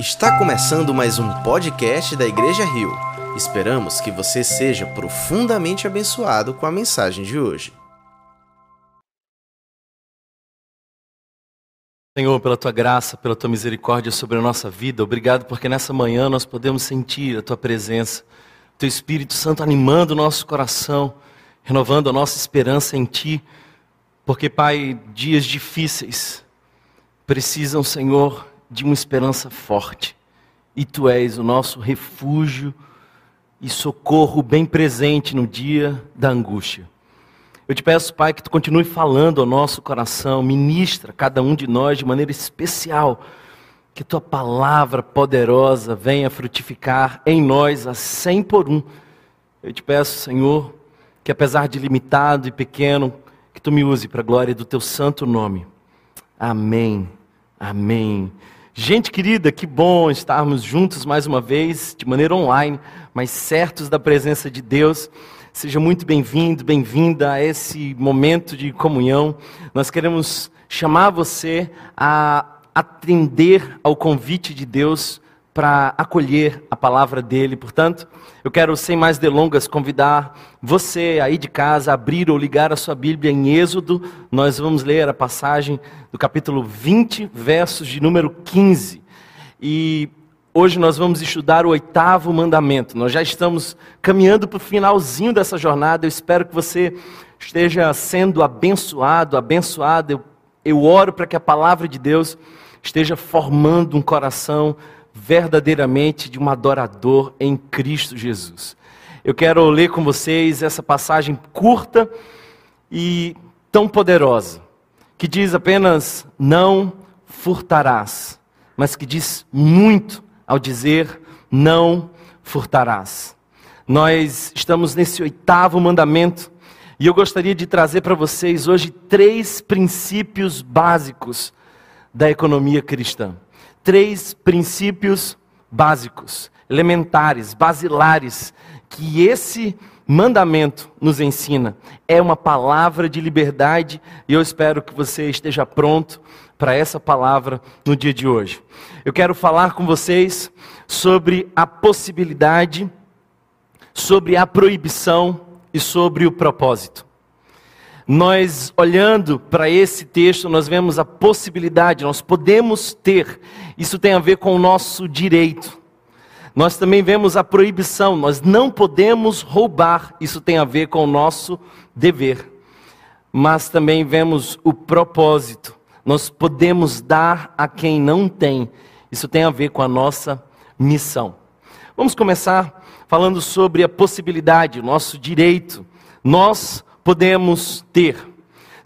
Está começando mais um podcast da Igreja Rio. Esperamos que você seja profundamente abençoado com a mensagem de hoje. Senhor, pela tua graça, pela tua misericórdia sobre a nossa vida, obrigado porque nessa manhã nós podemos sentir a tua presença, teu Espírito Santo animando o nosso coração, renovando a nossa esperança em ti, porque, Pai, dias difíceis precisam, Senhor, de uma esperança forte. E tu és o nosso refúgio e socorro bem presente no dia da angústia. Eu te peço, Pai, que tu continue falando ao nosso coração, ministra cada um de nós de maneira especial, que tua palavra poderosa venha frutificar em nós a cem por um. Eu te peço, Senhor, que apesar de limitado e pequeno, que tu me use para a glória do teu santo nome. Amém. Amém. Gente querida, que bom estarmos juntos mais uma vez, de maneira online, mas certos da presença de Deus. Seja muito bem-vindo, bem-vinda a esse momento de comunhão. Nós queremos chamar você a atender ao convite de Deus para acolher a palavra dele. Portanto, eu quero, sem mais delongas, convidar você aí de casa a abrir ou ligar a sua Bíblia em Êxodo. Nós vamos ler a passagem do capítulo 20, versos de número 15. E hoje nós vamos estudar o oitavo mandamento. Nós já estamos caminhando para o finalzinho dessa jornada. Eu espero que você esteja sendo abençoado, abençoado. Eu, eu oro para que a palavra de Deus esteja formando um coração verdadeiramente de um adorador em Cristo Jesus. Eu quero ler com vocês essa passagem curta e tão poderosa, que diz apenas: Não furtarás, mas que diz muito ao dizer: Não furtarás. Nós estamos nesse oitavo mandamento e eu gostaria de trazer para vocês hoje três princípios básicos da economia cristã três princípios básicos, elementares, basilares, que esse mandamento nos ensina. É uma palavra de liberdade e eu espero que você esteja pronto para essa palavra no dia de hoje. Eu quero falar com vocês sobre a possibilidade, sobre a proibição e sobre o propósito nós olhando para esse texto, nós vemos a possibilidade, nós podemos ter, isso tem a ver com o nosso direito. Nós também vemos a proibição, nós não podemos roubar, isso tem a ver com o nosso dever. Mas também vemos o propósito, nós podemos dar a quem não tem, isso tem a ver com a nossa missão. Vamos começar falando sobre a possibilidade, o nosso direito. Nós podemos ter.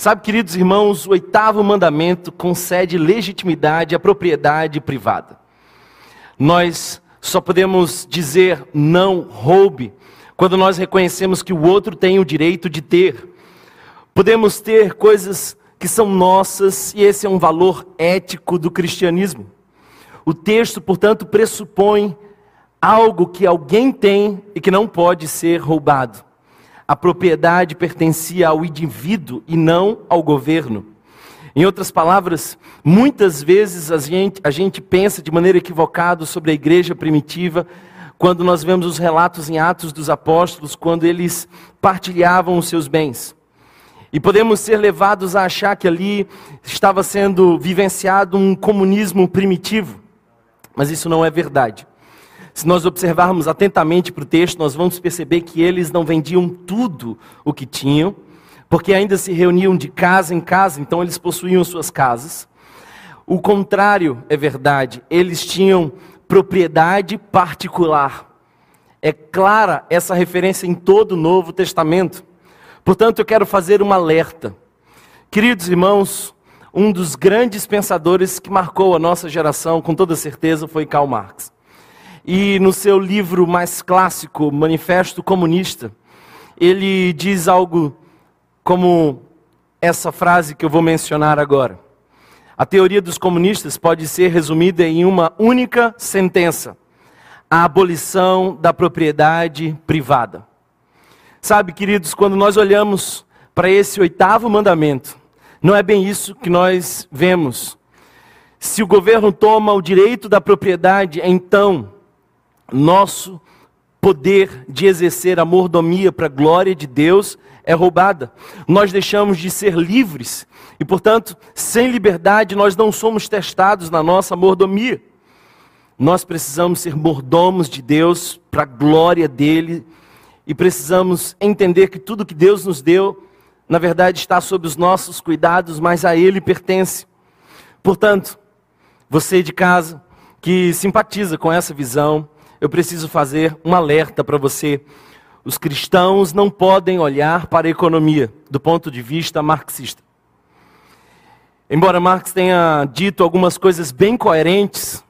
Sabe, queridos irmãos, o oitavo mandamento concede legitimidade à propriedade privada. Nós só podemos dizer não roube quando nós reconhecemos que o outro tem o direito de ter. Podemos ter coisas que são nossas e esse é um valor ético do cristianismo. O texto, portanto, pressupõe algo que alguém tem e que não pode ser roubado a propriedade pertencia ao indivíduo e não ao governo. Em outras palavras, muitas vezes a gente, a gente pensa de maneira equivocada sobre a igreja primitiva, quando nós vemos os relatos em Atos dos Apóstolos, quando eles partilhavam os seus bens. E podemos ser levados a achar que ali estava sendo vivenciado um comunismo primitivo, mas isso não é verdade. Se nós observarmos atentamente para o texto, nós vamos perceber que eles não vendiam tudo o que tinham, porque ainda se reuniam de casa em casa, então eles possuíam suas casas. O contrário é verdade, eles tinham propriedade particular. É clara essa referência em todo o Novo Testamento. Portanto, eu quero fazer um alerta. Queridos irmãos, um dos grandes pensadores que marcou a nossa geração, com toda certeza, foi Karl Marx. E no seu livro mais clássico, Manifesto Comunista, ele diz algo como essa frase que eu vou mencionar agora. A teoria dos comunistas pode ser resumida em uma única sentença: a abolição da propriedade privada. Sabe, queridos, quando nós olhamos para esse oitavo mandamento, não é bem isso que nós vemos. Se o governo toma o direito da propriedade, então nosso poder de exercer a mordomia para a glória de Deus é roubada. Nós deixamos de ser livres e, portanto, sem liberdade, nós não somos testados na nossa mordomia. Nós precisamos ser mordomos de Deus para a glória dele e precisamos entender que tudo que Deus nos deu, na verdade, está sob os nossos cuidados, mas a Ele pertence. Portanto, você de casa que simpatiza com essa visão, eu preciso fazer um alerta para você. Os cristãos não podem olhar para a economia do ponto de vista marxista. Embora Marx tenha dito algumas coisas bem coerentes,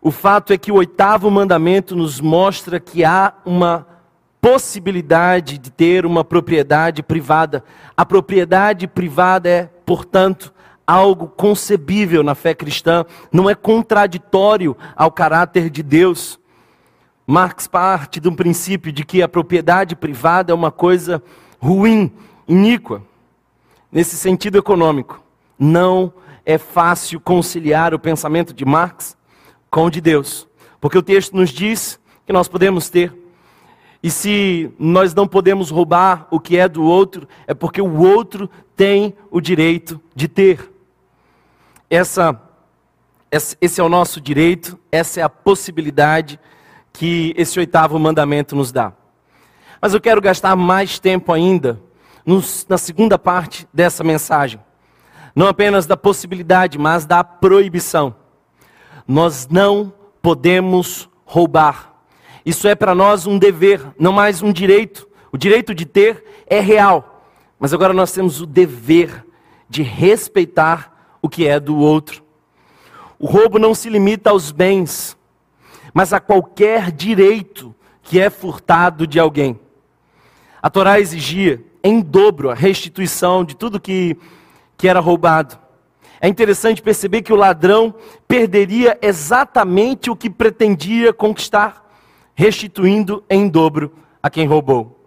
o fato é que o oitavo mandamento nos mostra que há uma possibilidade de ter uma propriedade privada. A propriedade privada é, portanto, algo concebível na fé cristã, não é contraditório ao caráter de Deus. Marx parte de um princípio de que a propriedade privada é uma coisa ruim, iníqua, nesse sentido econômico. Não é fácil conciliar o pensamento de Marx com o de Deus, porque o texto nos diz que nós podemos ter e se nós não podemos roubar o que é do outro, é porque o outro tem o direito de ter. Essa, esse é o nosso direito, essa é a possibilidade que esse oitavo mandamento nos dá. Mas eu quero gastar mais tempo ainda nos, na segunda parte dessa mensagem. Não apenas da possibilidade, mas da proibição. Nós não podemos roubar. Isso é para nós um dever, não mais um direito. O direito de ter é real, mas agora nós temos o dever de respeitar o que é do outro. O roubo não se limita aos bens, mas a qualquer direito que é furtado de alguém. A Torá exigia em dobro a restituição de tudo que, que era roubado. É interessante perceber que o ladrão perderia exatamente o que pretendia conquistar restituindo em dobro a quem roubou.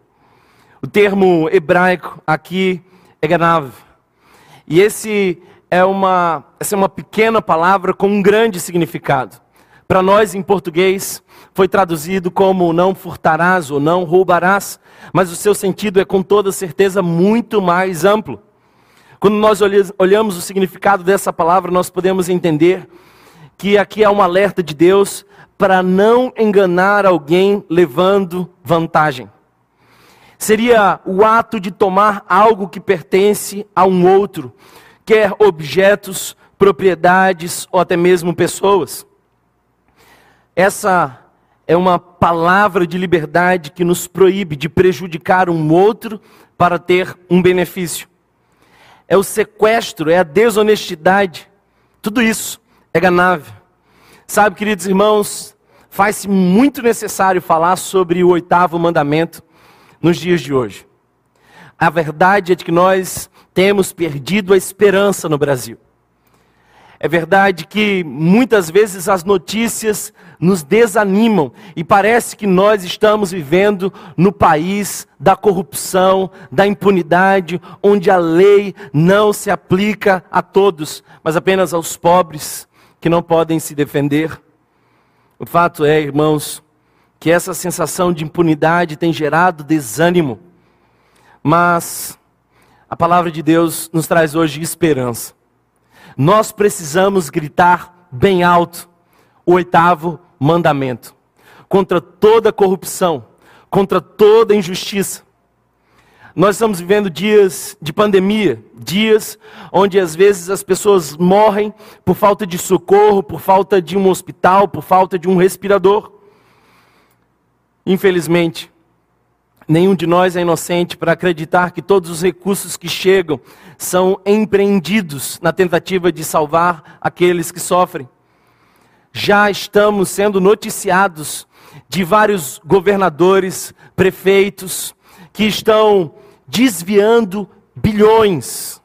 O termo hebraico aqui é ganav. E esse é uma, essa é uma pequena palavra com um grande significado. Para nós, em português, foi traduzido como não furtarás ou não roubarás, mas o seu sentido é com toda certeza muito mais amplo. Quando nós olhamos o significado dessa palavra, nós podemos entender que aqui há um alerta de Deus para não enganar alguém levando vantagem. Seria o ato de tomar algo que pertence a um outro, quer objetos, propriedades ou até mesmo pessoas. Essa é uma palavra de liberdade que nos proíbe de prejudicar um outro para ter um benefício. É o sequestro, é a desonestidade. Tudo isso é ganável. Sabe, queridos irmãos, faz-se muito necessário falar sobre o oitavo mandamento nos dias de hoje. A verdade é de que nós temos perdido a esperança no Brasil. É verdade que muitas vezes as notícias nos desanimam e parece que nós estamos vivendo no país da corrupção, da impunidade, onde a lei não se aplica a todos, mas apenas aos pobres que não podem se defender. O fato é, irmãos, que essa sensação de impunidade tem gerado desânimo, mas a palavra de Deus nos traz hoje esperança. Nós precisamos gritar bem alto o oitavo mandamento contra toda corrupção, contra toda injustiça, nós estamos vivendo dias de pandemia, dias onde às vezes as pessoas morrem por falta de socorro, por falta de um hospital, por falta de um respirador. Infelizmente, nenhum de nós é inocente para acreditar que todos os recursos que chegam são empreendidos na tentativa de salvar aqueles que sofrem. Já estamos sendo noticiados de vários governadores, prefeitos, que estão desviando bilhões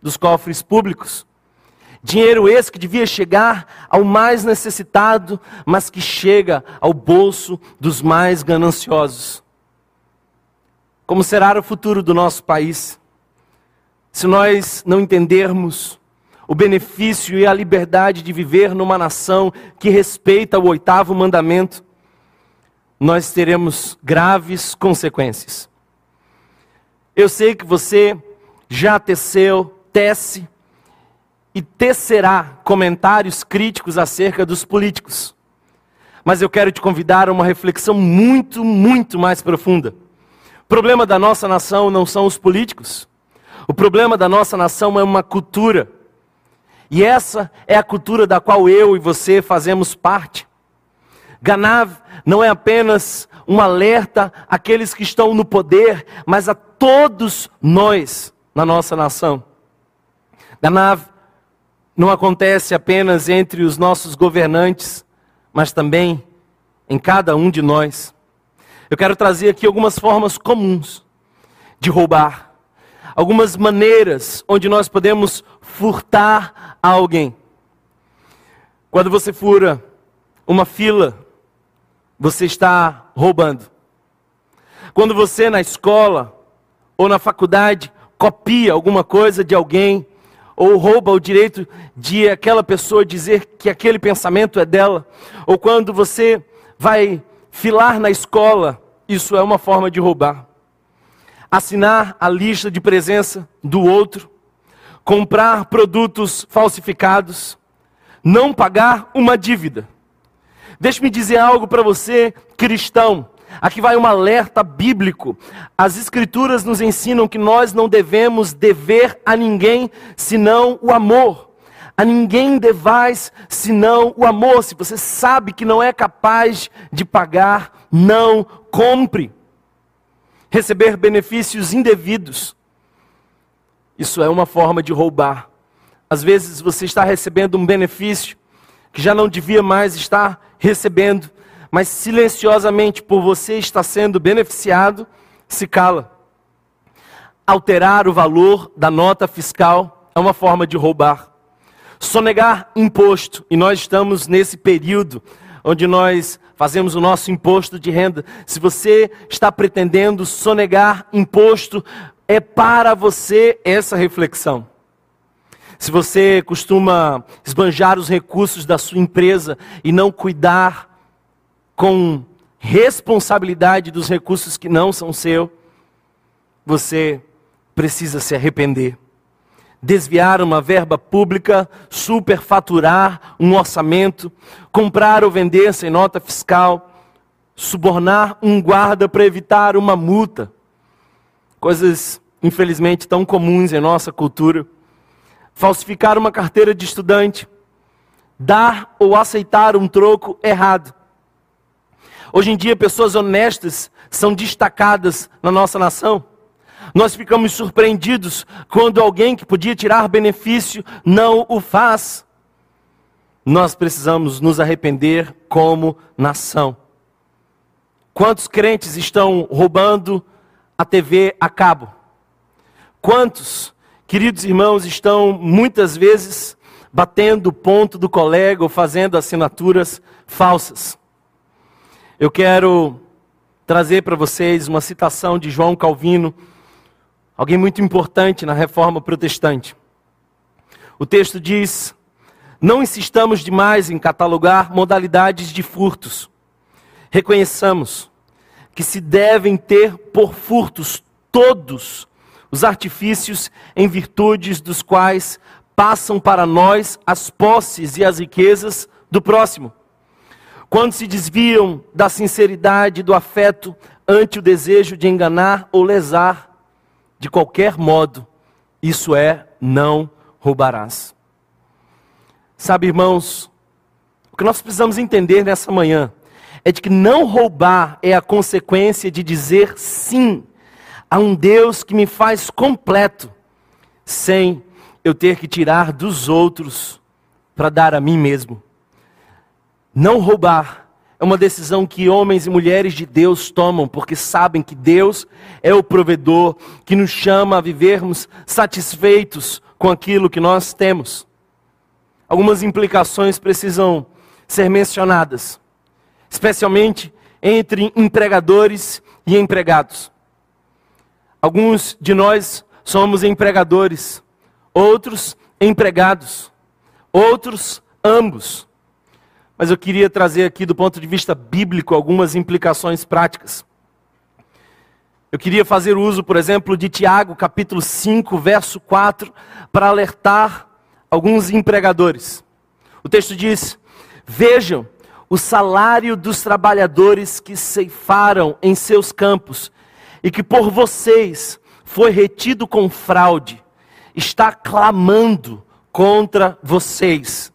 dos cofres públicos. Dinheiro esse que devia chegar ao mais necessitado, mas que chega ao bolso dos mais gananciosos. Como será o futuro do nosso país? Se nós não entendermos o benefício e a liberdade de viver numa nação que respeita o oitavo mandamento, nós teremos graves consequências. Eu sei que você já teceu, tece e tecerá comentários críticos acerca dos políticos. Mas eu quero te convidar a uma reflexão muito, muito mais profunda. O problema da nossa nação não são os políticos. O problema da nossa nação é uma cultura. E essa é a cultura da qual eu e você fazemos parte. Ganav não é apenas um alerta àqueles que estão no poder, mas a todos nós na nossa nação. Ganav não acontece apenas entre os nossos governantes, mas também em cada um de nós. Eu quero trazer aqui algumas formas comuns de roubar, algumas maneiras onde nós podemos furtar alguém. Quando você fura uma fila, você está roubando. Quando você na escola ou na faculdade copia alguma coisa de alguém, ou rouba o direito de aquela pessoa dizer que aquele pensamento é dela, ou quando você vai filar na escola, isso é uma forma de roubar. Assinar a lista de presença do outro, comprar produtos falsificados, não pagar uma dívida. Deixe-me dizer algo para você, cristão. Aqui vai um alerta bíblico. As Escrituras nos ensinam que nós não devemos dever a ninguém senão o amor. A ninguém devais senão o amor. Se você sabe que não é capaz de pagar, não compre. Receber benefícios indevidos. Isso é uma forma de roubar. Às vezes você está recebendo um benefício que já não devia mais estar recebendo mas silenciosamente por você estar sendo beneficiado, se cala. Alterar o valor da nota fiscal é uma forma de roubar. Sonegar imposto, e nós estamos nesse período onde nós fazemos o nosso imposto de renda. Se você está pretendendo sonegar imposto, é para você essa reflexão. Se você costuma esbanjar os recursos da sua empresa e não cuidar com responsabilidade dos recursos que não são seu, você precisa se arrepender. Desviar uma verba pública, superfaturar um orçamento, comprar ou vender sem nota fiscal, subornar um guarda para evitar uma multa. Coisas, infelizmente, tão comuns em nossa cultura. Falsificar uma carteira de estudante, dar ou aceitar um troco errado Hoje em dia, pessoas honestas são destacadas na nossa nação. Nós ficamos surpreendidos quando alguém que podia tirar benefício não o faz. Nós precisamos nos arrepender como nação. Quantos crentes estão roubando a TV a cabo? Quantos, queridos irmãos, estão muitas vezes batendo o ponto do colega ou fazendo assinaturas falsas? Eu quero trazer para vocês uma citação de João Calvino, alguém muito importante na reforma protestante. O texto diz: Não insistamos demais em catalogar modalidades de furtos. Reconheçamos que se devem ter por furtos todos os artifícios em virtudes dos quais passam para nós as posses e as riquezas do próximo quando se desviam da sinceridade, do afeto, ante o desejo de enganar ou lesar, de qualquer modo, isso é, não roubarás. Sabe, irmãos, o que nós precisamos entender nessa manhã é de que não roubar é a consequência de dizer sim a um Deus que me faz completo, sem eu ter que tirar dos outros para dar a mim mesmo. Não roubar é uma decisão que homens e mulheres de Deus tomam, porque sabem que Deus é o provedor que nos chama a vivermos satisfeitos com aquilo que nós temos. Algumas implicações precisam ser mencionadas, especialmente entre empregadores e empregados. Alguns de nós somos empregadores, outros empregados, outros ambos. Mas eu queria trazer aqui, do ponto de vista bíblico, algumas implicações práticas. Eu queria fazer uso, por exemplo, de Tiago, capítulo 5, verso 4, para alertar alguns empregadores. O texto diz: Vejam o salário dos trabalhadores que ceifaram em seus campos e que por vocês foi retido com fraude, está clamando contra vocês.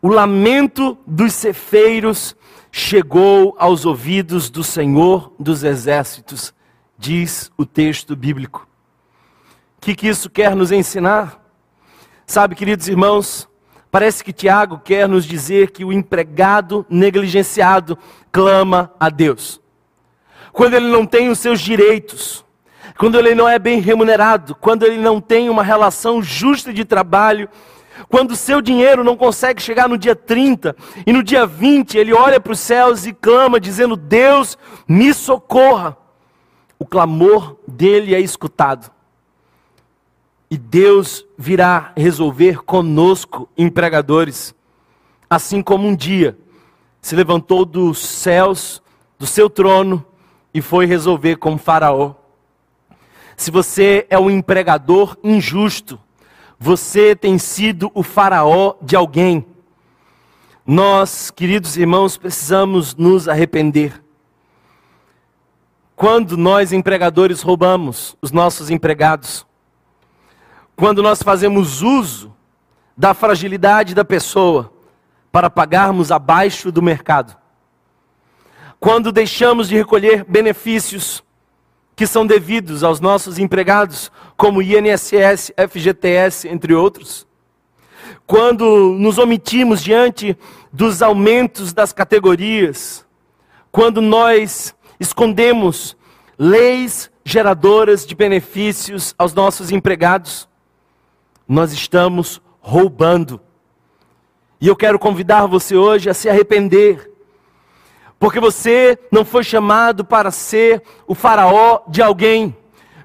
O lamento dos cefeiros chegou aos ouvidos do Senhor dos Exércitos, diz o texto bíblico. O que, que isso quer nos ensinar? Sabe, queridos irmãos, parece que Tiago quer nos dizer que o empregado negligenciado clama a Deus. Quando ele não tem os seus direitos, quando ele não é bem remunerado, quando ele não tem uma relação justa de trabalho, quando o seu dinheiro não consegue chegar no dia 30 e no dia 20 ele olha para os céus e clama, dizendo: Deus, me socorra. O clamor dele é escutado. E Deus virá resolver conosco, empregadores. Assim como um dia se levantou dos céus, do seu trono, e foi resolver com Faraó. Se você é um empregador injusto, você tem sido o faraó de alguém. Nós, queridos irmãos, precisamos nos arrepender. Quando nós, empregadores, roubamos os nossos empregados, quando nós fazemos uso da fragilidade da pessoa para pagarmos abaixo do mercado, quando deixamos de recolher benefícios que são devidos aos nossos empregados, como INSS, FGTS, entre outros. Quando nos omitimos diante dos aumentos das categorias, quando nós escondemos leis geradoras de benefícios aos nossos empregados, nós estamos roubando. E eu quero convidar você hoje a se arrepender porque você não foi chamado para ser o faraó de alguém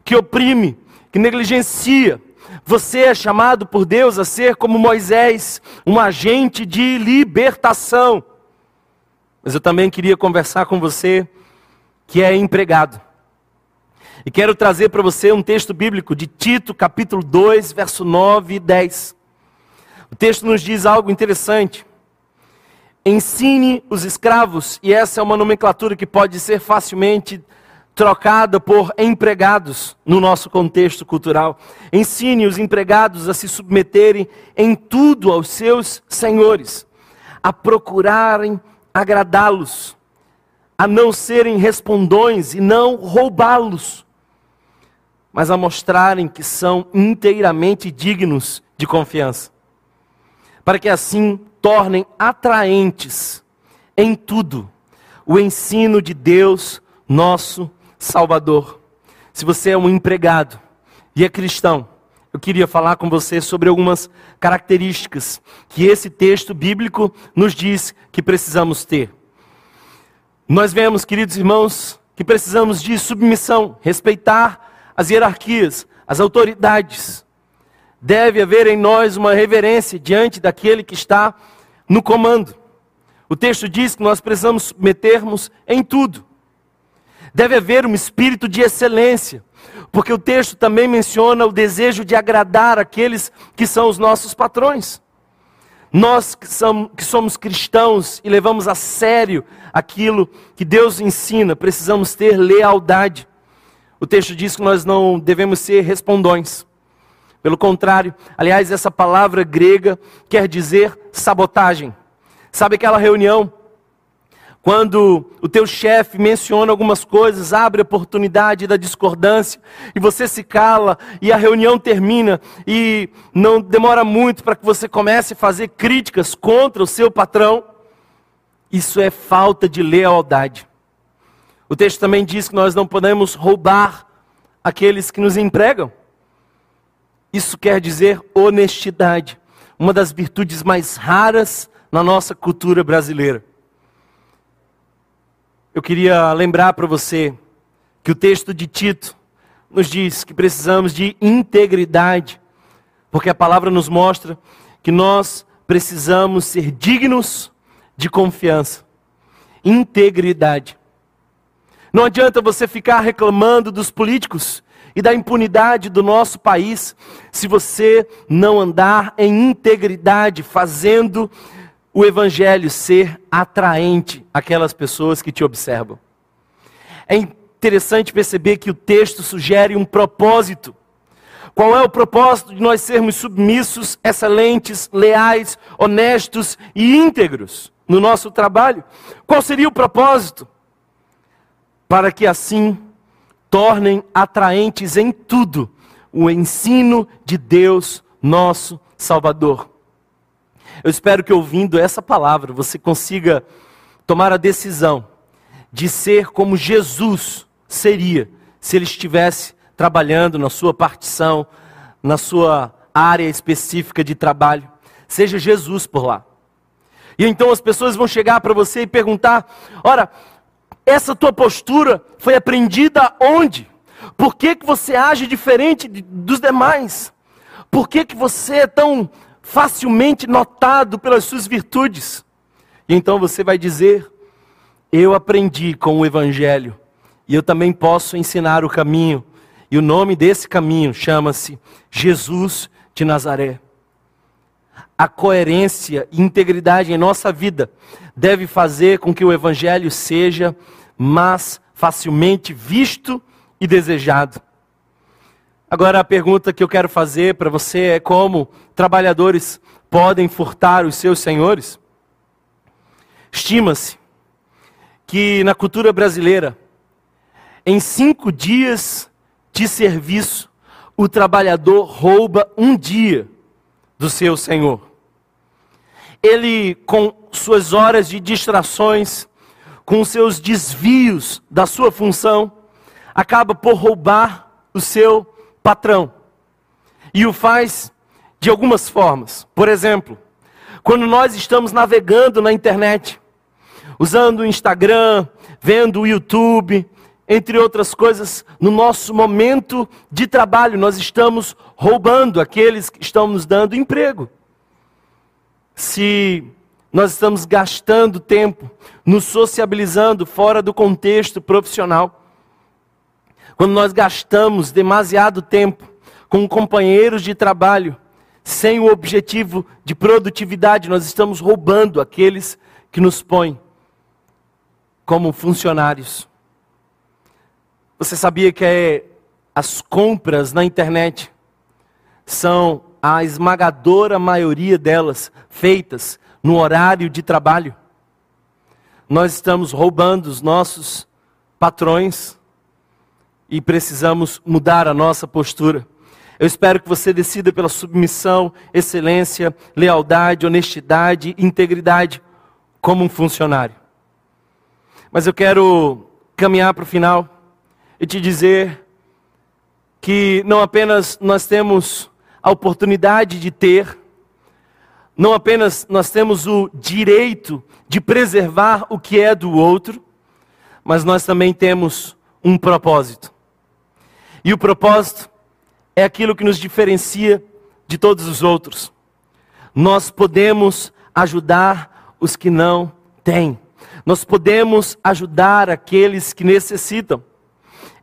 que oprime, que negligencia. Você é chamado por Deus a ser como Moisés, um agente de libertação. Mas eu também queria conversar com você que é empregado. E quero trazer para você um texto bíblico de Tito, capítulo 2, verso 9 e 10. O texto nos diz algo interessante. Ensine os escravos, e essa é uma nomenclatura que pode ser facilmente trocada por empregados no nosso contexto cultural. Ensine os empregados a se submeterem em tudo aos seus senhores, a procurarem agradá-los, a não serem respondões e não roubá-los, mas a mostrarem que são inteiramente dignos de confiança. Para que assim tornem atraentes em tudo o ensino de Deus, nosso Salvador. Se você é um empregado e é cristão, eu queria falar com você sobre algumas características que esse texto bíblico nos diz que precisamos ter. Nós vemos, queridos irmãos, que precisamos de submissão, respeitar as hierarquias, as autoridades. Deve haver em nós uma reverência diante daquele que está no comando. O texto diz que nós precisamos submetermos em tudo. Deve haver um espírito de excelência, porque o texto também menciona o desejo de agradar aqueles que são os nossos patrões. Nós que somos, cristãos e levamos a sério aquilo que Deus ensina, precisamos ter lealdade. O texto diz que nós não devemos ser respondões. Pelo contrário, aliás, essa palavra grega quer dizer sabotagem. Sabe aquela reunião? Quando o teu chefe menciona algumas coisas, abre a oportunidade da discordância, e você se cala, e a reunião termina, e não demora muito para que você comece a fazer críticas contra o seu patrão, isso é falta de lealdade. O texto também diz que nós não podemos roubar aqueles que nos empregam. Isso quer dizer honestidade, uma das virtudes mais raras na nossa cultura brasileira. Eu queria lembrar para você que o texto de Tito nos diz que precisamos de integridade Porque a palavra nos mostra que nós precisamos ser dignos de confiança, integridade. Não adianta você ficar reclamando dos políticos e da impunidade do nosso país se você não andar em integridade, fazendo o evangelho ser atraente àquelas pessoas que te observam. É interessante perceber que o texto sugere um propósito. Qual é o propósito de nós sermos submissos, excelentes, leais, honestos e íntegros no nosso trabalho? Qual seria o propósito? Para que assim tornem atraentes em tudo o ensino de Deus, nosso Salvador. Eu espero que ouvindo essa palavra você consiga tomar a decisão de ser como Jesus seria se ele estivesse trabalhando na sua partição, na sua área específica de trabalho. Seja Jesus por lá. E então as pessoas vão chegar para você e perguntar: ora, essa tua postura foi aprendida onde? Por que, que você age diferente dos demais? Por que, que você é tão facilmente notado pelas suas virtudes. E então você vai dizer: Eu aprendi com o Evangelho, e eu também posso ensinar o caminho. E o nome desse caminho chama-se Jesus de Nazaré. A coerência e integridade em nossa vida deve fazer com que o Evangelho seja mais facilmente visto e desejado. Agora a pergunta que eu quero fazer para você é como trabalhadores podem furtar os seus senhores? Estima-se que na cultura brasileira, em cinco dias de serviço, o trabalhador rouba um dia do seu senhor. Ele, com suas horas de distrações, com seus desvios da sua função, acaba por roubar o seu patrão. E o faz de algumas formas. Por exemplo, quando nós estamos navegando na internet, usando o Instagram, vendo o YouTube, entre outras coisas, no nosso momento de trabalho, nós estamos roubando aqueles que estão nos dando emprego. Se nós estamos gastando tempo nos sociabilizando fora do contexto profissional, quando nós gastamos demasiado tempo com companheiros de trabalho, sem o objetivo de produtividade, nós estamos roubando aqueles que nos põem como funcionários. Você sabia que é, as compras na internet são a esmagadora maioria delas feitas no horário de trabalho? Nós estamos roubando os nossos patrões e precisamos mudar a nossa postura. Eu espero que você decida pela submissão, excelência, lealdade, honestidade, integridade como um funcionário. Mas eu quero caminhar para o final e te dizer que não apenas nós temos a oportunidade de ter, não apenas nós temos o direito de preservar o que é do outro, mas nós também temos um propósito. E o propósito é aquilo que nos diferencia de todos os outros. Nós podemos ajudar os que não têm. Nós podemos ajudar aqueles que necessitam.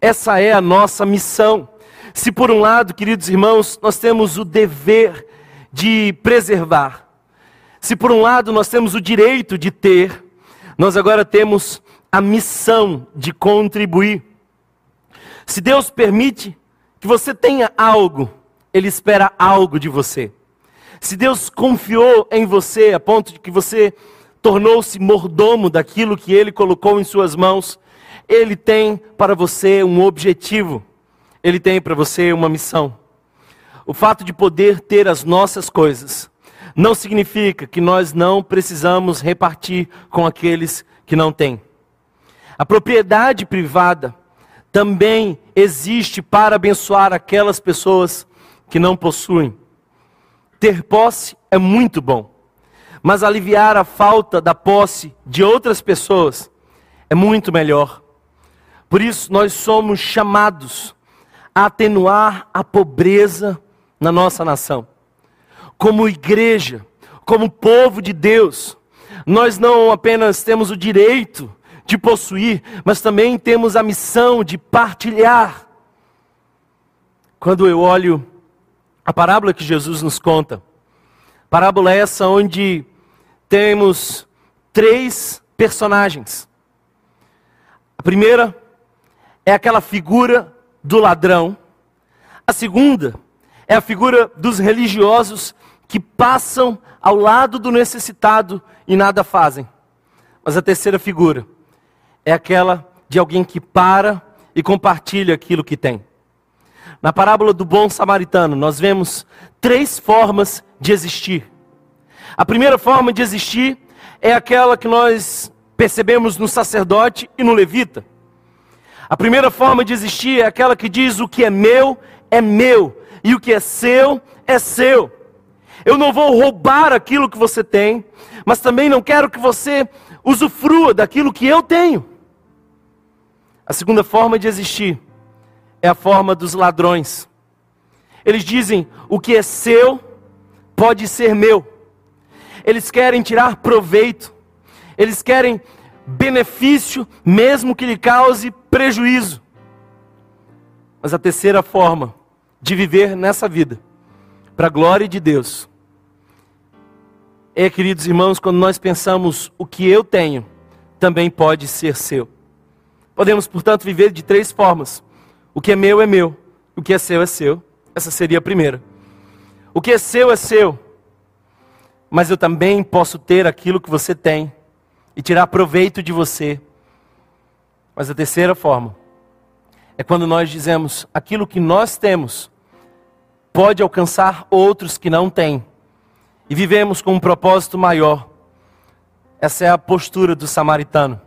Essa é a nossa missão. Se por um lado, queridos irmãos, nós temos o dever de preservar, se por um lado nós temos o direito de ter, nós agora temos a missão de contribuir. Se Deus permite que você tenha algo, Ele espera algo de você. Se Deus confiou em você a ponto de que você tornou-se mordomo daquilo que Ele colocou em suas mãos, Ele tem para você um objetivo, Ele tem para você uma missão. O fato de poder ter as nossas coisas não significa que nós não precisamos repartir com aqueles que não têm. A propriedade privada também existe para abençoar aquelas pessoas que não possuem. Ter posse é muito bom, mas aliviar a falta da posse de outras pessoas é muito melhor. Por isso, nós somos chamados a atenuar a pobreza na nossa nação. como igreja, como povo de Deus, nós não apenas temos o direito de possuir, mas também temos a missão de partilhar. Quando eu olho a parábola que Jesus nos conta, parábola essa onde temos três personagens. A primeira é aquela figura do ladrão. A segunda é a figura dos religiosos que passam ao lado do necessitado e nada fazem. Mas a terceira figura é aquela de alguém que para e compartilha aquilo que tem. Na parábola do bom samaritano, nós vemos três formas de existir. A primeira forma de existir é aquela que nós percebemos no sacerdote e no levita. A primeira forma de existir é aquela que diz: o que é meu é meu, e o que é seu é seu. Eu não vou roubar aquilo que você tem, mas também não quero que você usufrua daquilo que eu tenho. A segunda forma de existir é a forma dos ladrões. Eles dizem: o que é seu pode ser meu. Eles querem tirar proveito, eles querem benefício, mesmo que lhe cause prejuízo. Mas a terceira forma de viver nessa vida, para a glória de Deus, é, queridos irmãos, quando nós pensamos o que eu tenho, também pode ser seu. Podemos, portanto, viver de três formas o que é meu é meu, o que é seu é seu. Essa seria a primeira. O que é seu é seu, mas eu também posso ter aquilo que você tem e tirar proveito de você. Mas a terceira forma é quando nós dizemos aquilo que nós temos pode alcançar outros que não têm e vivemos com um propósito maior. Essa é a postura do samaritano.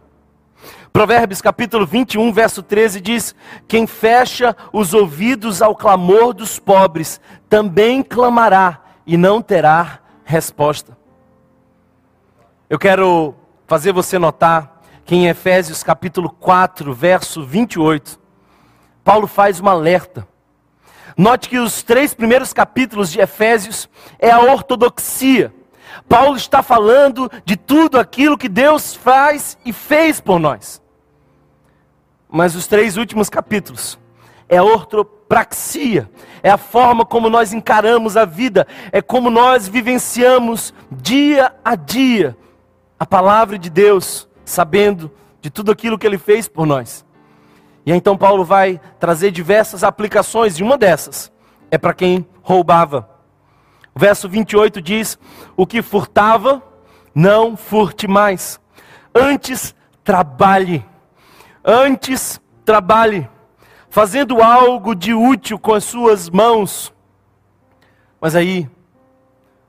Provérbios capítulo 21, verso 13 diz: Quem fecha os ouvidos ao clamor dos pobres, também clamará e não terá resposta. Eu quero fazer você notar que em Efésios capítulo 4, verso 28, Paulo faz um alerta. Note que os três primeiros capítulos de Efésios é a ortodoxia. Paulo está falando de tudo aquilo que Deus faz e fez por nós. Mas os três últimos capítulos é a ortopraxia, é a forma como nós encaramos a vida, é como nós vivenciamos dia a dia a palavra de Deus, sabendo de tudo aquilo que ele fez por nós. E então Paulo vai trazer diversas aplicações, e uma dessas é para quem roubava. O verso 28 diz: O que furtava, não furte mais, antes trabalhe Antes, trabalhe, fazendo algo de útil com as suas mãos. Mas aí,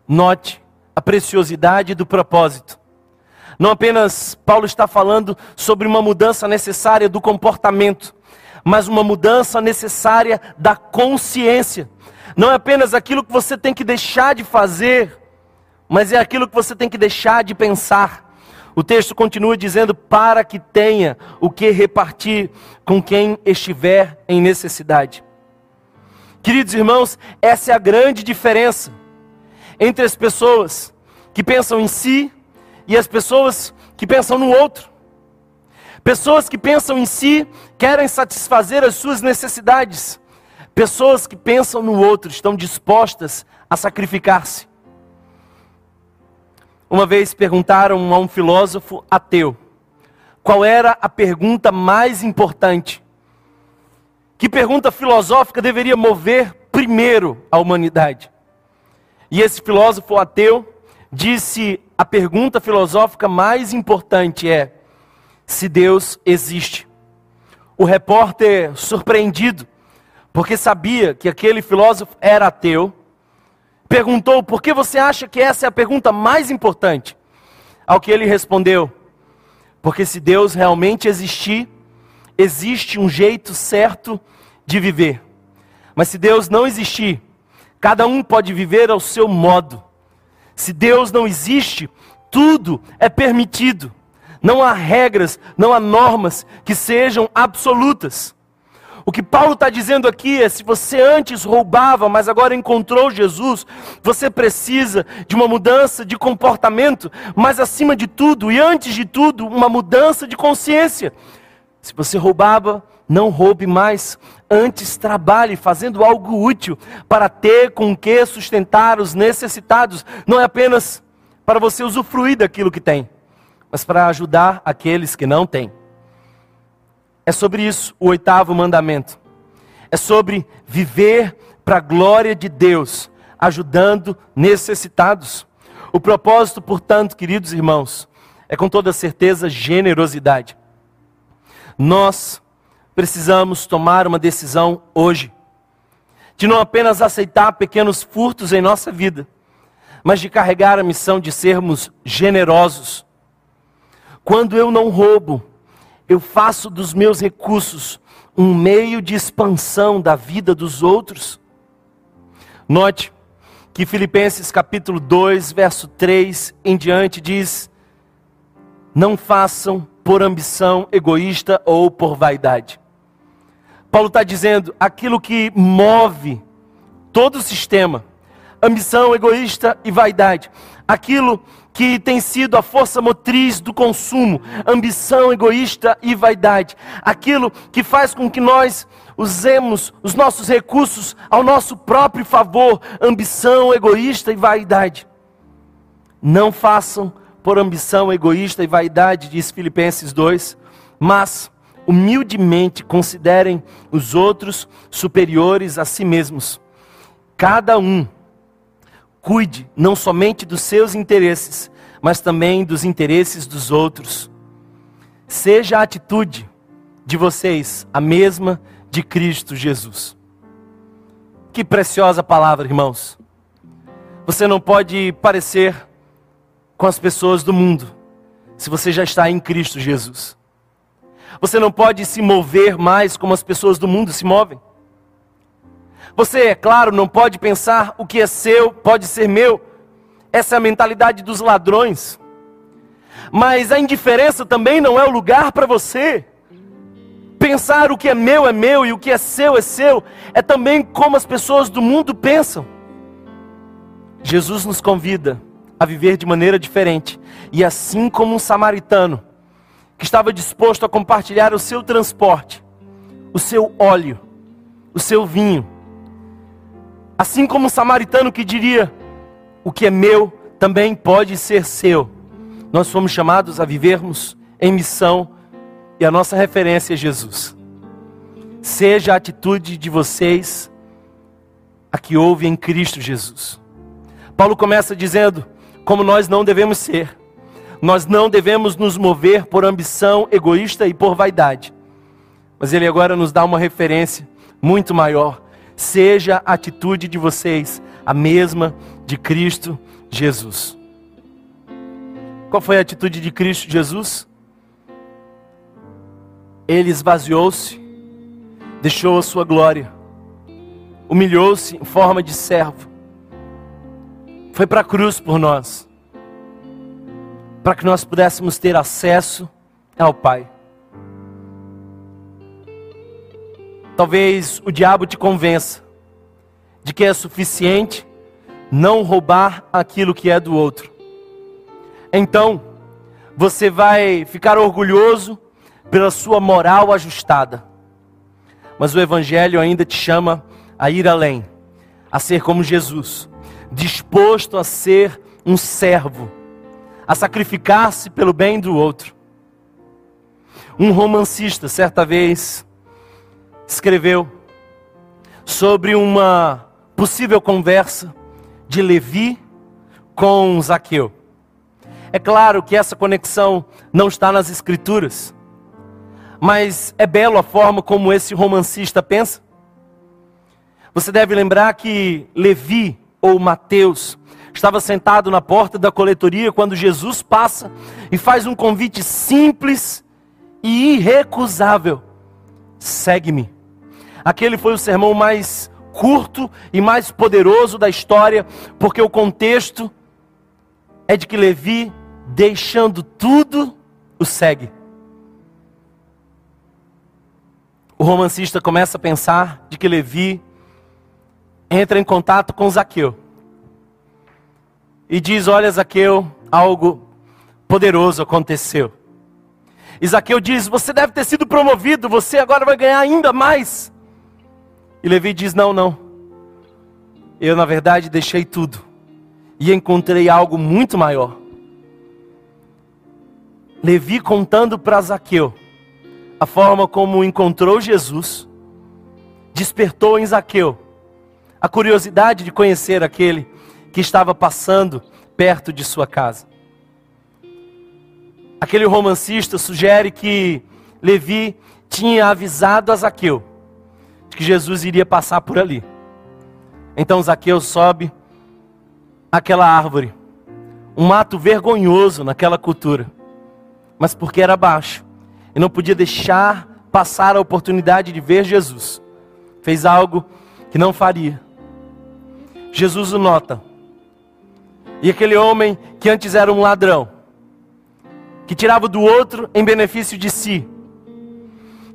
note a preciosidade do propósito. Não apenas Paulo está falando sobre uma mudança necessária do comportamento, mas uma mudança necessária da consciência. Não é apenas aquilo que você tem que deixar de fazer, mas é aquilo que você tem que deixar de pensar. O texto continua dizendo: para que tenha o que repartir com quem estiver em necessidade. Queridos irmãos, essa é a grande diferença entre as pessoas que pensam em si e as pessoas que pensam no outro. Pessoas que pensam em si querem satisfazer as suas necessidades. Pessoas que pensam no outro estão dispostas a sacrificar-se. Uma vez perguntaram a um filósofo ateu qual era a pergunta mais importante. Que pergunta filosófica deveria mover primeiro a humanidade? E esse filósofo ateu disse: a pergunta filosófica mais importante é se Deus existe. O repórter, surpreendido, porque sabia que aquele filósofo era ateu, perguntou: por que você acha que essa é a pergunta mais importante? Ao que ele respondeu: porque se Deus realmente existir, existe um jeito certo de viver. Mas se Deus não existir, cada um pode viver ao seu modo. Se Deus não existe, tudo é permitido. Não há regras, não há normas que sejam absolutas. O que Paulo está dizendo aqui é: se você antes roubava, mas agora encontrou Jesus, você precisa de uma mudança de comportamento, mas acima de tudo e antes de tudo, uma mudança de consciência. Se você roubava, não roube mais, antes trabalhe fazendo algo útil para ter com que sustentar os necessitados, não é apenas para você usufruir daquilo que tem, mas para ajudar aqueles que não têm. É sobre isso o oitavo mandamento. É sobre viver para a glória de Deus, ajudando necessitados. O propósito, portanto, queridos irmãos, é com toda certeza generosidade. Nós precisamos tomar uma decisão hoje, de não apenas aceitar pequenos furtos em nossa vida, mas de carregar a missão de sermos generosos. Quando eu não roubo, eu faço dos meus recursos um meio de expansão da vida dos outros. Note que Filipenses capítulo 2, verso 3 em diante diz: Não façam por ambição egoísta ou por vaidade. Paulo está dizendo aquilo que move todo o sistema, ambição egoísta e vaidade, aquilo que tem sido a força motriz do consumo, ambição egoísta e vaidade, aquilo que faz com que nós usemos os nossos recursos ao nosso próprio favor, ambição egoísta e vaidade. Não façam por ambição egoísta e vaidade, diz Filipenses 2, mas humildemente considerem os outros superiores a si mesmos. Cada um Cuide não somente dos seus interesses, mas também dos interesses dos outros. Seja a atitude de vocês a mesma de Cristo Jesus. Que preciosa palavra, irmãos. Você não pode parecer com as pessoas do mundo se você já está em Cristo Jesus. Você não pode se mover mais como as pessoas do mundo se movem. Você, é claro, não pode pensar o que é seu pode ser meu. Essa é a mentalidade dos ladrões. Mas a indiferença também não é o lugar para você. Pensar o que é meu é meu e o que é seu é seu é também como as pessoas do mundo pensam. Jesus nos convida a viver de maneira diferente. E assim como um samaritano que estava disposto a compartilhar o seu transporte, o seu óleo, o seu vinho, Assim como o samaritano que diria: O que é meu também pode ser seu. Nós fomos chamados a vivermos em missão e a nossa referência é Jesus. Seja a atitude de vocês a que houve em Cristo Jesus. Paulo começa dizendo como nós não devemos ser. Nós não devemos nos mover por ambição egoísta e por vaidade. Mas ele agora nos dá uma referência muito maior seja a atitude de vocês a mesma de Cristo Jesus. Qual foi a atitude de Cristo Jesus? Ele esvaziou-se, deixou a sua glória, humilhou-se em forma de servo, foi para a cruz por nós, para que nós pudéssemos ter acesso ao Pai. Talvez o diabo te convença de que é suficiente não roubar aquilo que é do outro. Então, você vai ficar orgulhoso pela sua moral ajustada. Mas o Evangelho ainda te chama a ir além, a ser como Jesus, disposto a ser um servo, a sacrificar-se pelo bem do outro. Um romancista, certa vez, escreveu sobre uma possível conversa de Levi com Zaqueu. É claro que essa conexão não está nas Escrituras, mas é belo a forma como esse romancista pensa. Você deve lembrar que Levi ou Mateus estava sentado na porta da coletoria quando Jesus passa e faz um convite simples e irrecusável: segue-me. Aquele foi o sermão mais curto e mais poderoso da história, porque o contexto é de que Levi, deixando tudo, o segue. o romancista começa a pensar de que Levi entra em contato com Zaqueu e diz: Olha, Zaqueu, algo poderoso aconteceu. E Zaqueu diz: Você deve ter sido promovido, você agora vai ganhar ainda mais. E Levi diz: Não, não. Eu, na verdade, deixei tudo e encontrei algo muito maior. Levi contando para Zaqueu a forma como encontrou Jesus, despertou em Zaqueu a curiosidade de conhecer aquele que estava passando perto de sua casa. Aquele romancista sugere que Levi tinha avisado a Zaqueu que Jesus iria passar por ali. Então Zaqueu sobe aquela árvore, um ato vergonhoso naquela cultura, mas porque era baixo e não podia deixar passar a oportunidade de ver Jesus, fez algo que não faria. Jesus o nota. E aquele homem que antes era um ladrão, que tirava do outro em benefício de si,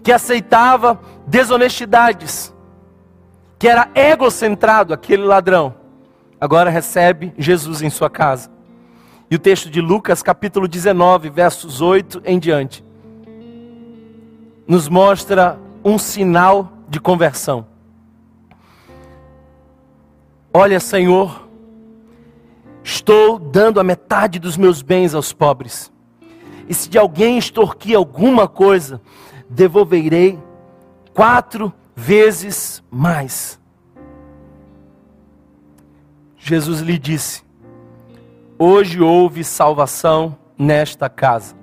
que aceitava desonestidades, que era egocentrado, aquele ladrão, agora recebe Jesus em sua casa. E o texto de Lucas, capítulo 19, versos 8 em diante, nos mostra um sinal de conversão. Olha, Senhor, estou dando a metade dos meus bens aos pobres. E se de alguém extorquir alguma coisa, devolverei quatro vezes mais. Jesus lhe disse: Hoje houve salvação nesta casa.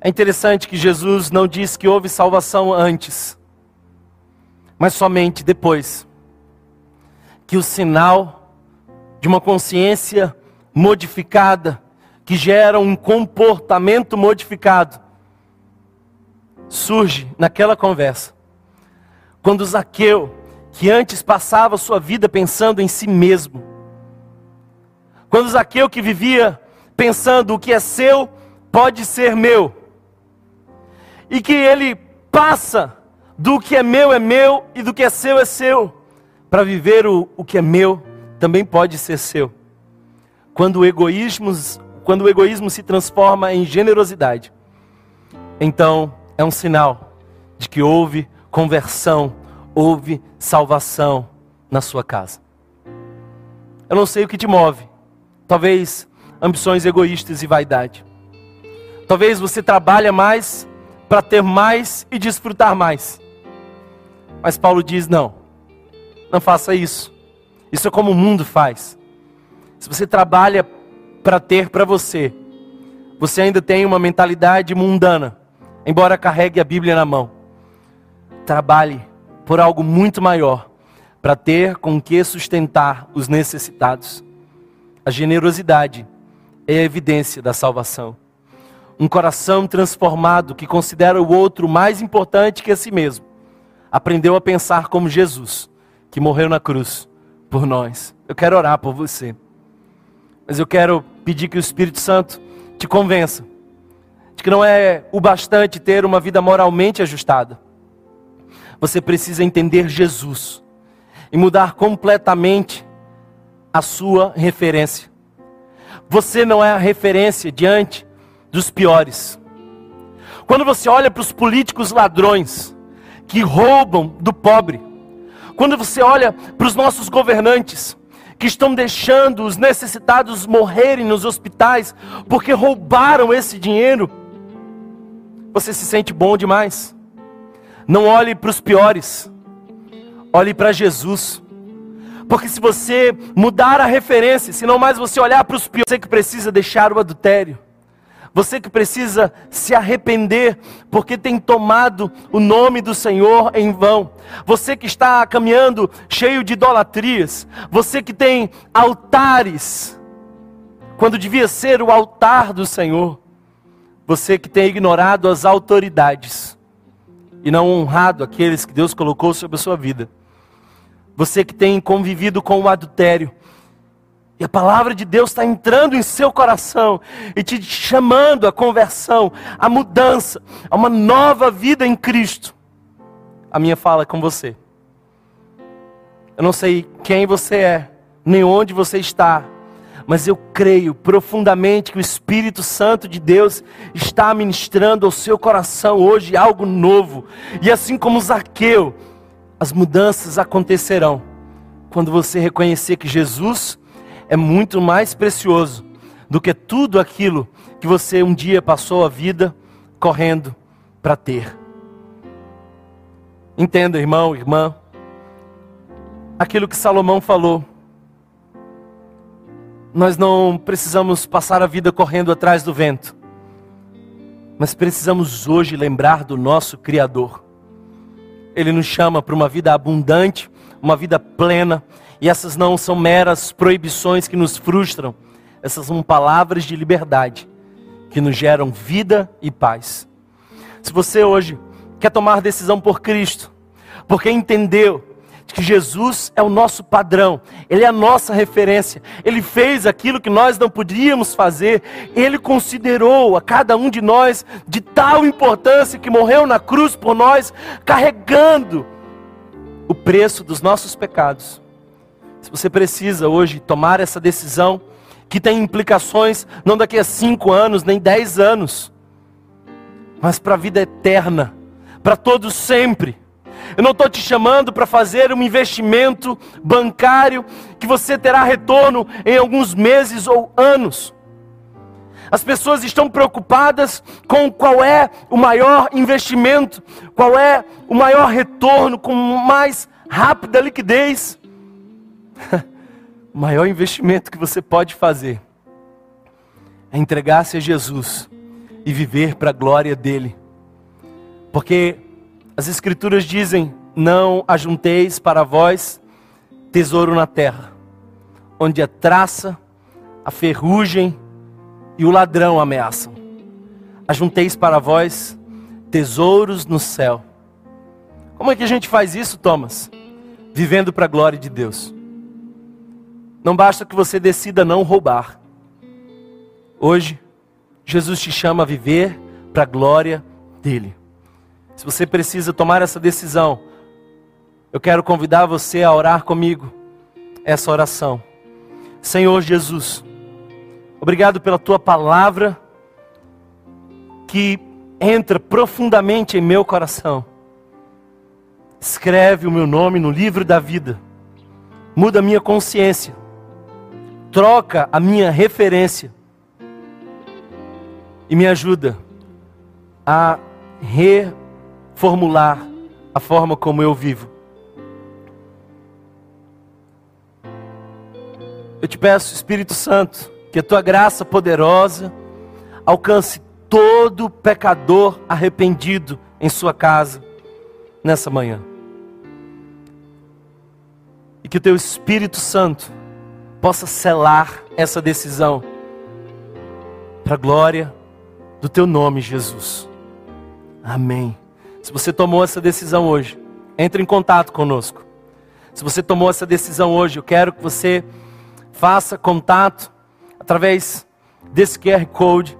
É interessante que Jesus não disse que houve salvação antes, mas somente depois que o sinal de uma consciência modificada, que gera um comportamento modificado, surge naquela conversa. Quando Zaqueu, que antes passava sua vida pensando em si mesmo, quando Zaqueu que vivia pensando o que é seu pode ser meu, e que ele passa do que é meu é meu e do que é seu é seu, para viver o, o que é meu também pode ser seu. Quando o egoísmo, quando o egoísmo se transforma em generosidade, então é um sinal de que houve conversão, houve salvação na sua casa. Eu não sei o que te move. Talvez ambições egoístas e vaidade. Talvez você trabalhe mais para ter mais e desfrutar mais. Mas Paulo diz: não. Não faça isso. Isso é como o mundo faz. Se você trabalha para ter para você, você ainda tem uma mentalidade mundana, embora carregue a Bíblia na mão. Trabalhe por algo muito maior, para ter com que sustentar os necessitados. A generosidade é a evidência da salvação. Um coração transformado que considera o outro mais importante que a si mesmo, aprendeu a pensar como Jesus que morreu na cruz por nós. Eu quero orar por você. Mas eu quero pedir que o Espírito Santo te convença de que não é o bastante ter uma vida moralmente ajustada. Você precisa entender Jesus e mudar completamente a sua referência. Você não é a referência diante dos piores. Quando você olha para os políticos ladrões que roubam do pobre, quando você olha para os nossos governantes, que estão deixando os necessitados morrerem nos hospitais porque roubaram esse dinheiro, você se sente bom demais. Não olhe para os piores, olhe para Jesus. Porque se você mudar a referência, se não mais você olhar para os piores, você que precisa deixar o adultério, você que precisa se arrepender porque tem tomado o nome do Senhor em vão. Você que está caminhando cheio de idolatrias. Você que tem altares quando devia ser o altar do Senhor. Você que tem ignorado as autoridades e não honrado aqueles que Deus colocou sobre a sua vida. Você que tem convivido com o adultério E a palavra de Deus está entrando em seu coração e te chamando à conversão, à mudança, a uma nova vida em Cristo. A minha fala é com você. Eu não sei quem você é, nem onde você está, mas eu creio profundamente que o Espírito Santo de Deus está ministrando ao seu coração hoje algo novo. E assim como Zaqueu, as mudanças acontecerão quando você reconhecer que Jesus é muito mais precioso do que tudo aquilo que você um dia passou a vida correndo para ter. Entenda, irmão, irmã, aquilo que Salomão falou. Nós não precisamos passar a vida correndo atrás do vento, mas precisamos hoje lembrar do nosso Criador. Ele nos chama para uma vida abundante, uma vida plena, e essas não são meras proibições que nos frustram, essas são palavras de liberdade que nos geram vida e paz. Se você hoje quer tomar decisão por Cristo, porque entendeu que Jesus é o nosso padrão, Ele é a nossa referência, Ele fez aquilo que nós não podíamos fazer, Ele considerou a cada um de nós de tal importância que morreu na cruz por nós, carregando o preço dos nossos pecados. Se você precisa hoje tomar essa decisão, que tem implicações não daqui a cinco anos, nem dez anos, mas para a vida eterna, para todos sempre. Eu não estou te chamando para fazer um investimento bancário que você terá retorno em alguns meses ou anos. As pessoas estão preocupadas com qual é o maior investimento, qual é o maior retorno, com mais rápida liquidez. o maior investimento que você pode fazer é entregar-se a Jesus e viver para a glória dele. Porque as Escrituras dizem: Não ajunteis para vós tesouro na terra, onde a traça, a ferrugem e o ladrão ameaçam. Ajunteis para vós tesouros no céu. Como é que a gente faz isso, Thomas? Vivendo para a glória de Deus. Não basta que você decida não roubar. Hoje, Jesus te chama a viver para a glória dEle. Se você precisa tomar essa decisão, eu quero convidar você a orar comigo essa oração. Senhor Jesus, obrigado pela tua palavra que entra profundamente em meu coração. Escreve o meu nome no livro da vida. Muda a minha consciência. Troca a minha referência. E me ajuda a re formular a forma como eu vivo. Eu te peço, Espírito Santo, que a tua graça poderosa alcance todo pecador arrependido em sua casa nessa manhã. E que o teu Espírito Santo possa selar essa decisão para a glória do teu nome, Jesus. Amém. Se você tomou essa decisão hoje, entre em contato conosco. Se você tomou essa decisão hoje, eu quero que você faça contato através desse QR Code.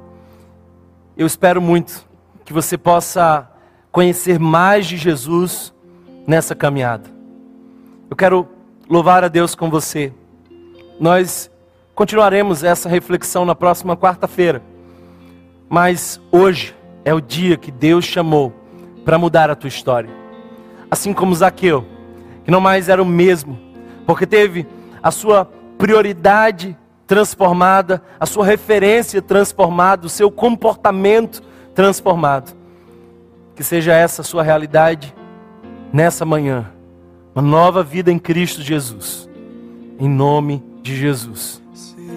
Eu espero muito que você possa conhecer mais de Jesus nessa caminhada. Eu quero louvar a Deus com você. Nós continuaremos essa reflexão na próxima quarta-feira. Mas hoje é o dia que Deus chamou para mudar a tua história. Assim como Zaqueu, que não mais era o mesmo, porque teve a sua prioridade transformada, a sua referência transformada, o seu comportamento transformado. Que seja essa a sua realidade nessa manhã. Uma nova vida em Cristo Jesus. Em nome de Jesus.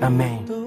Amém.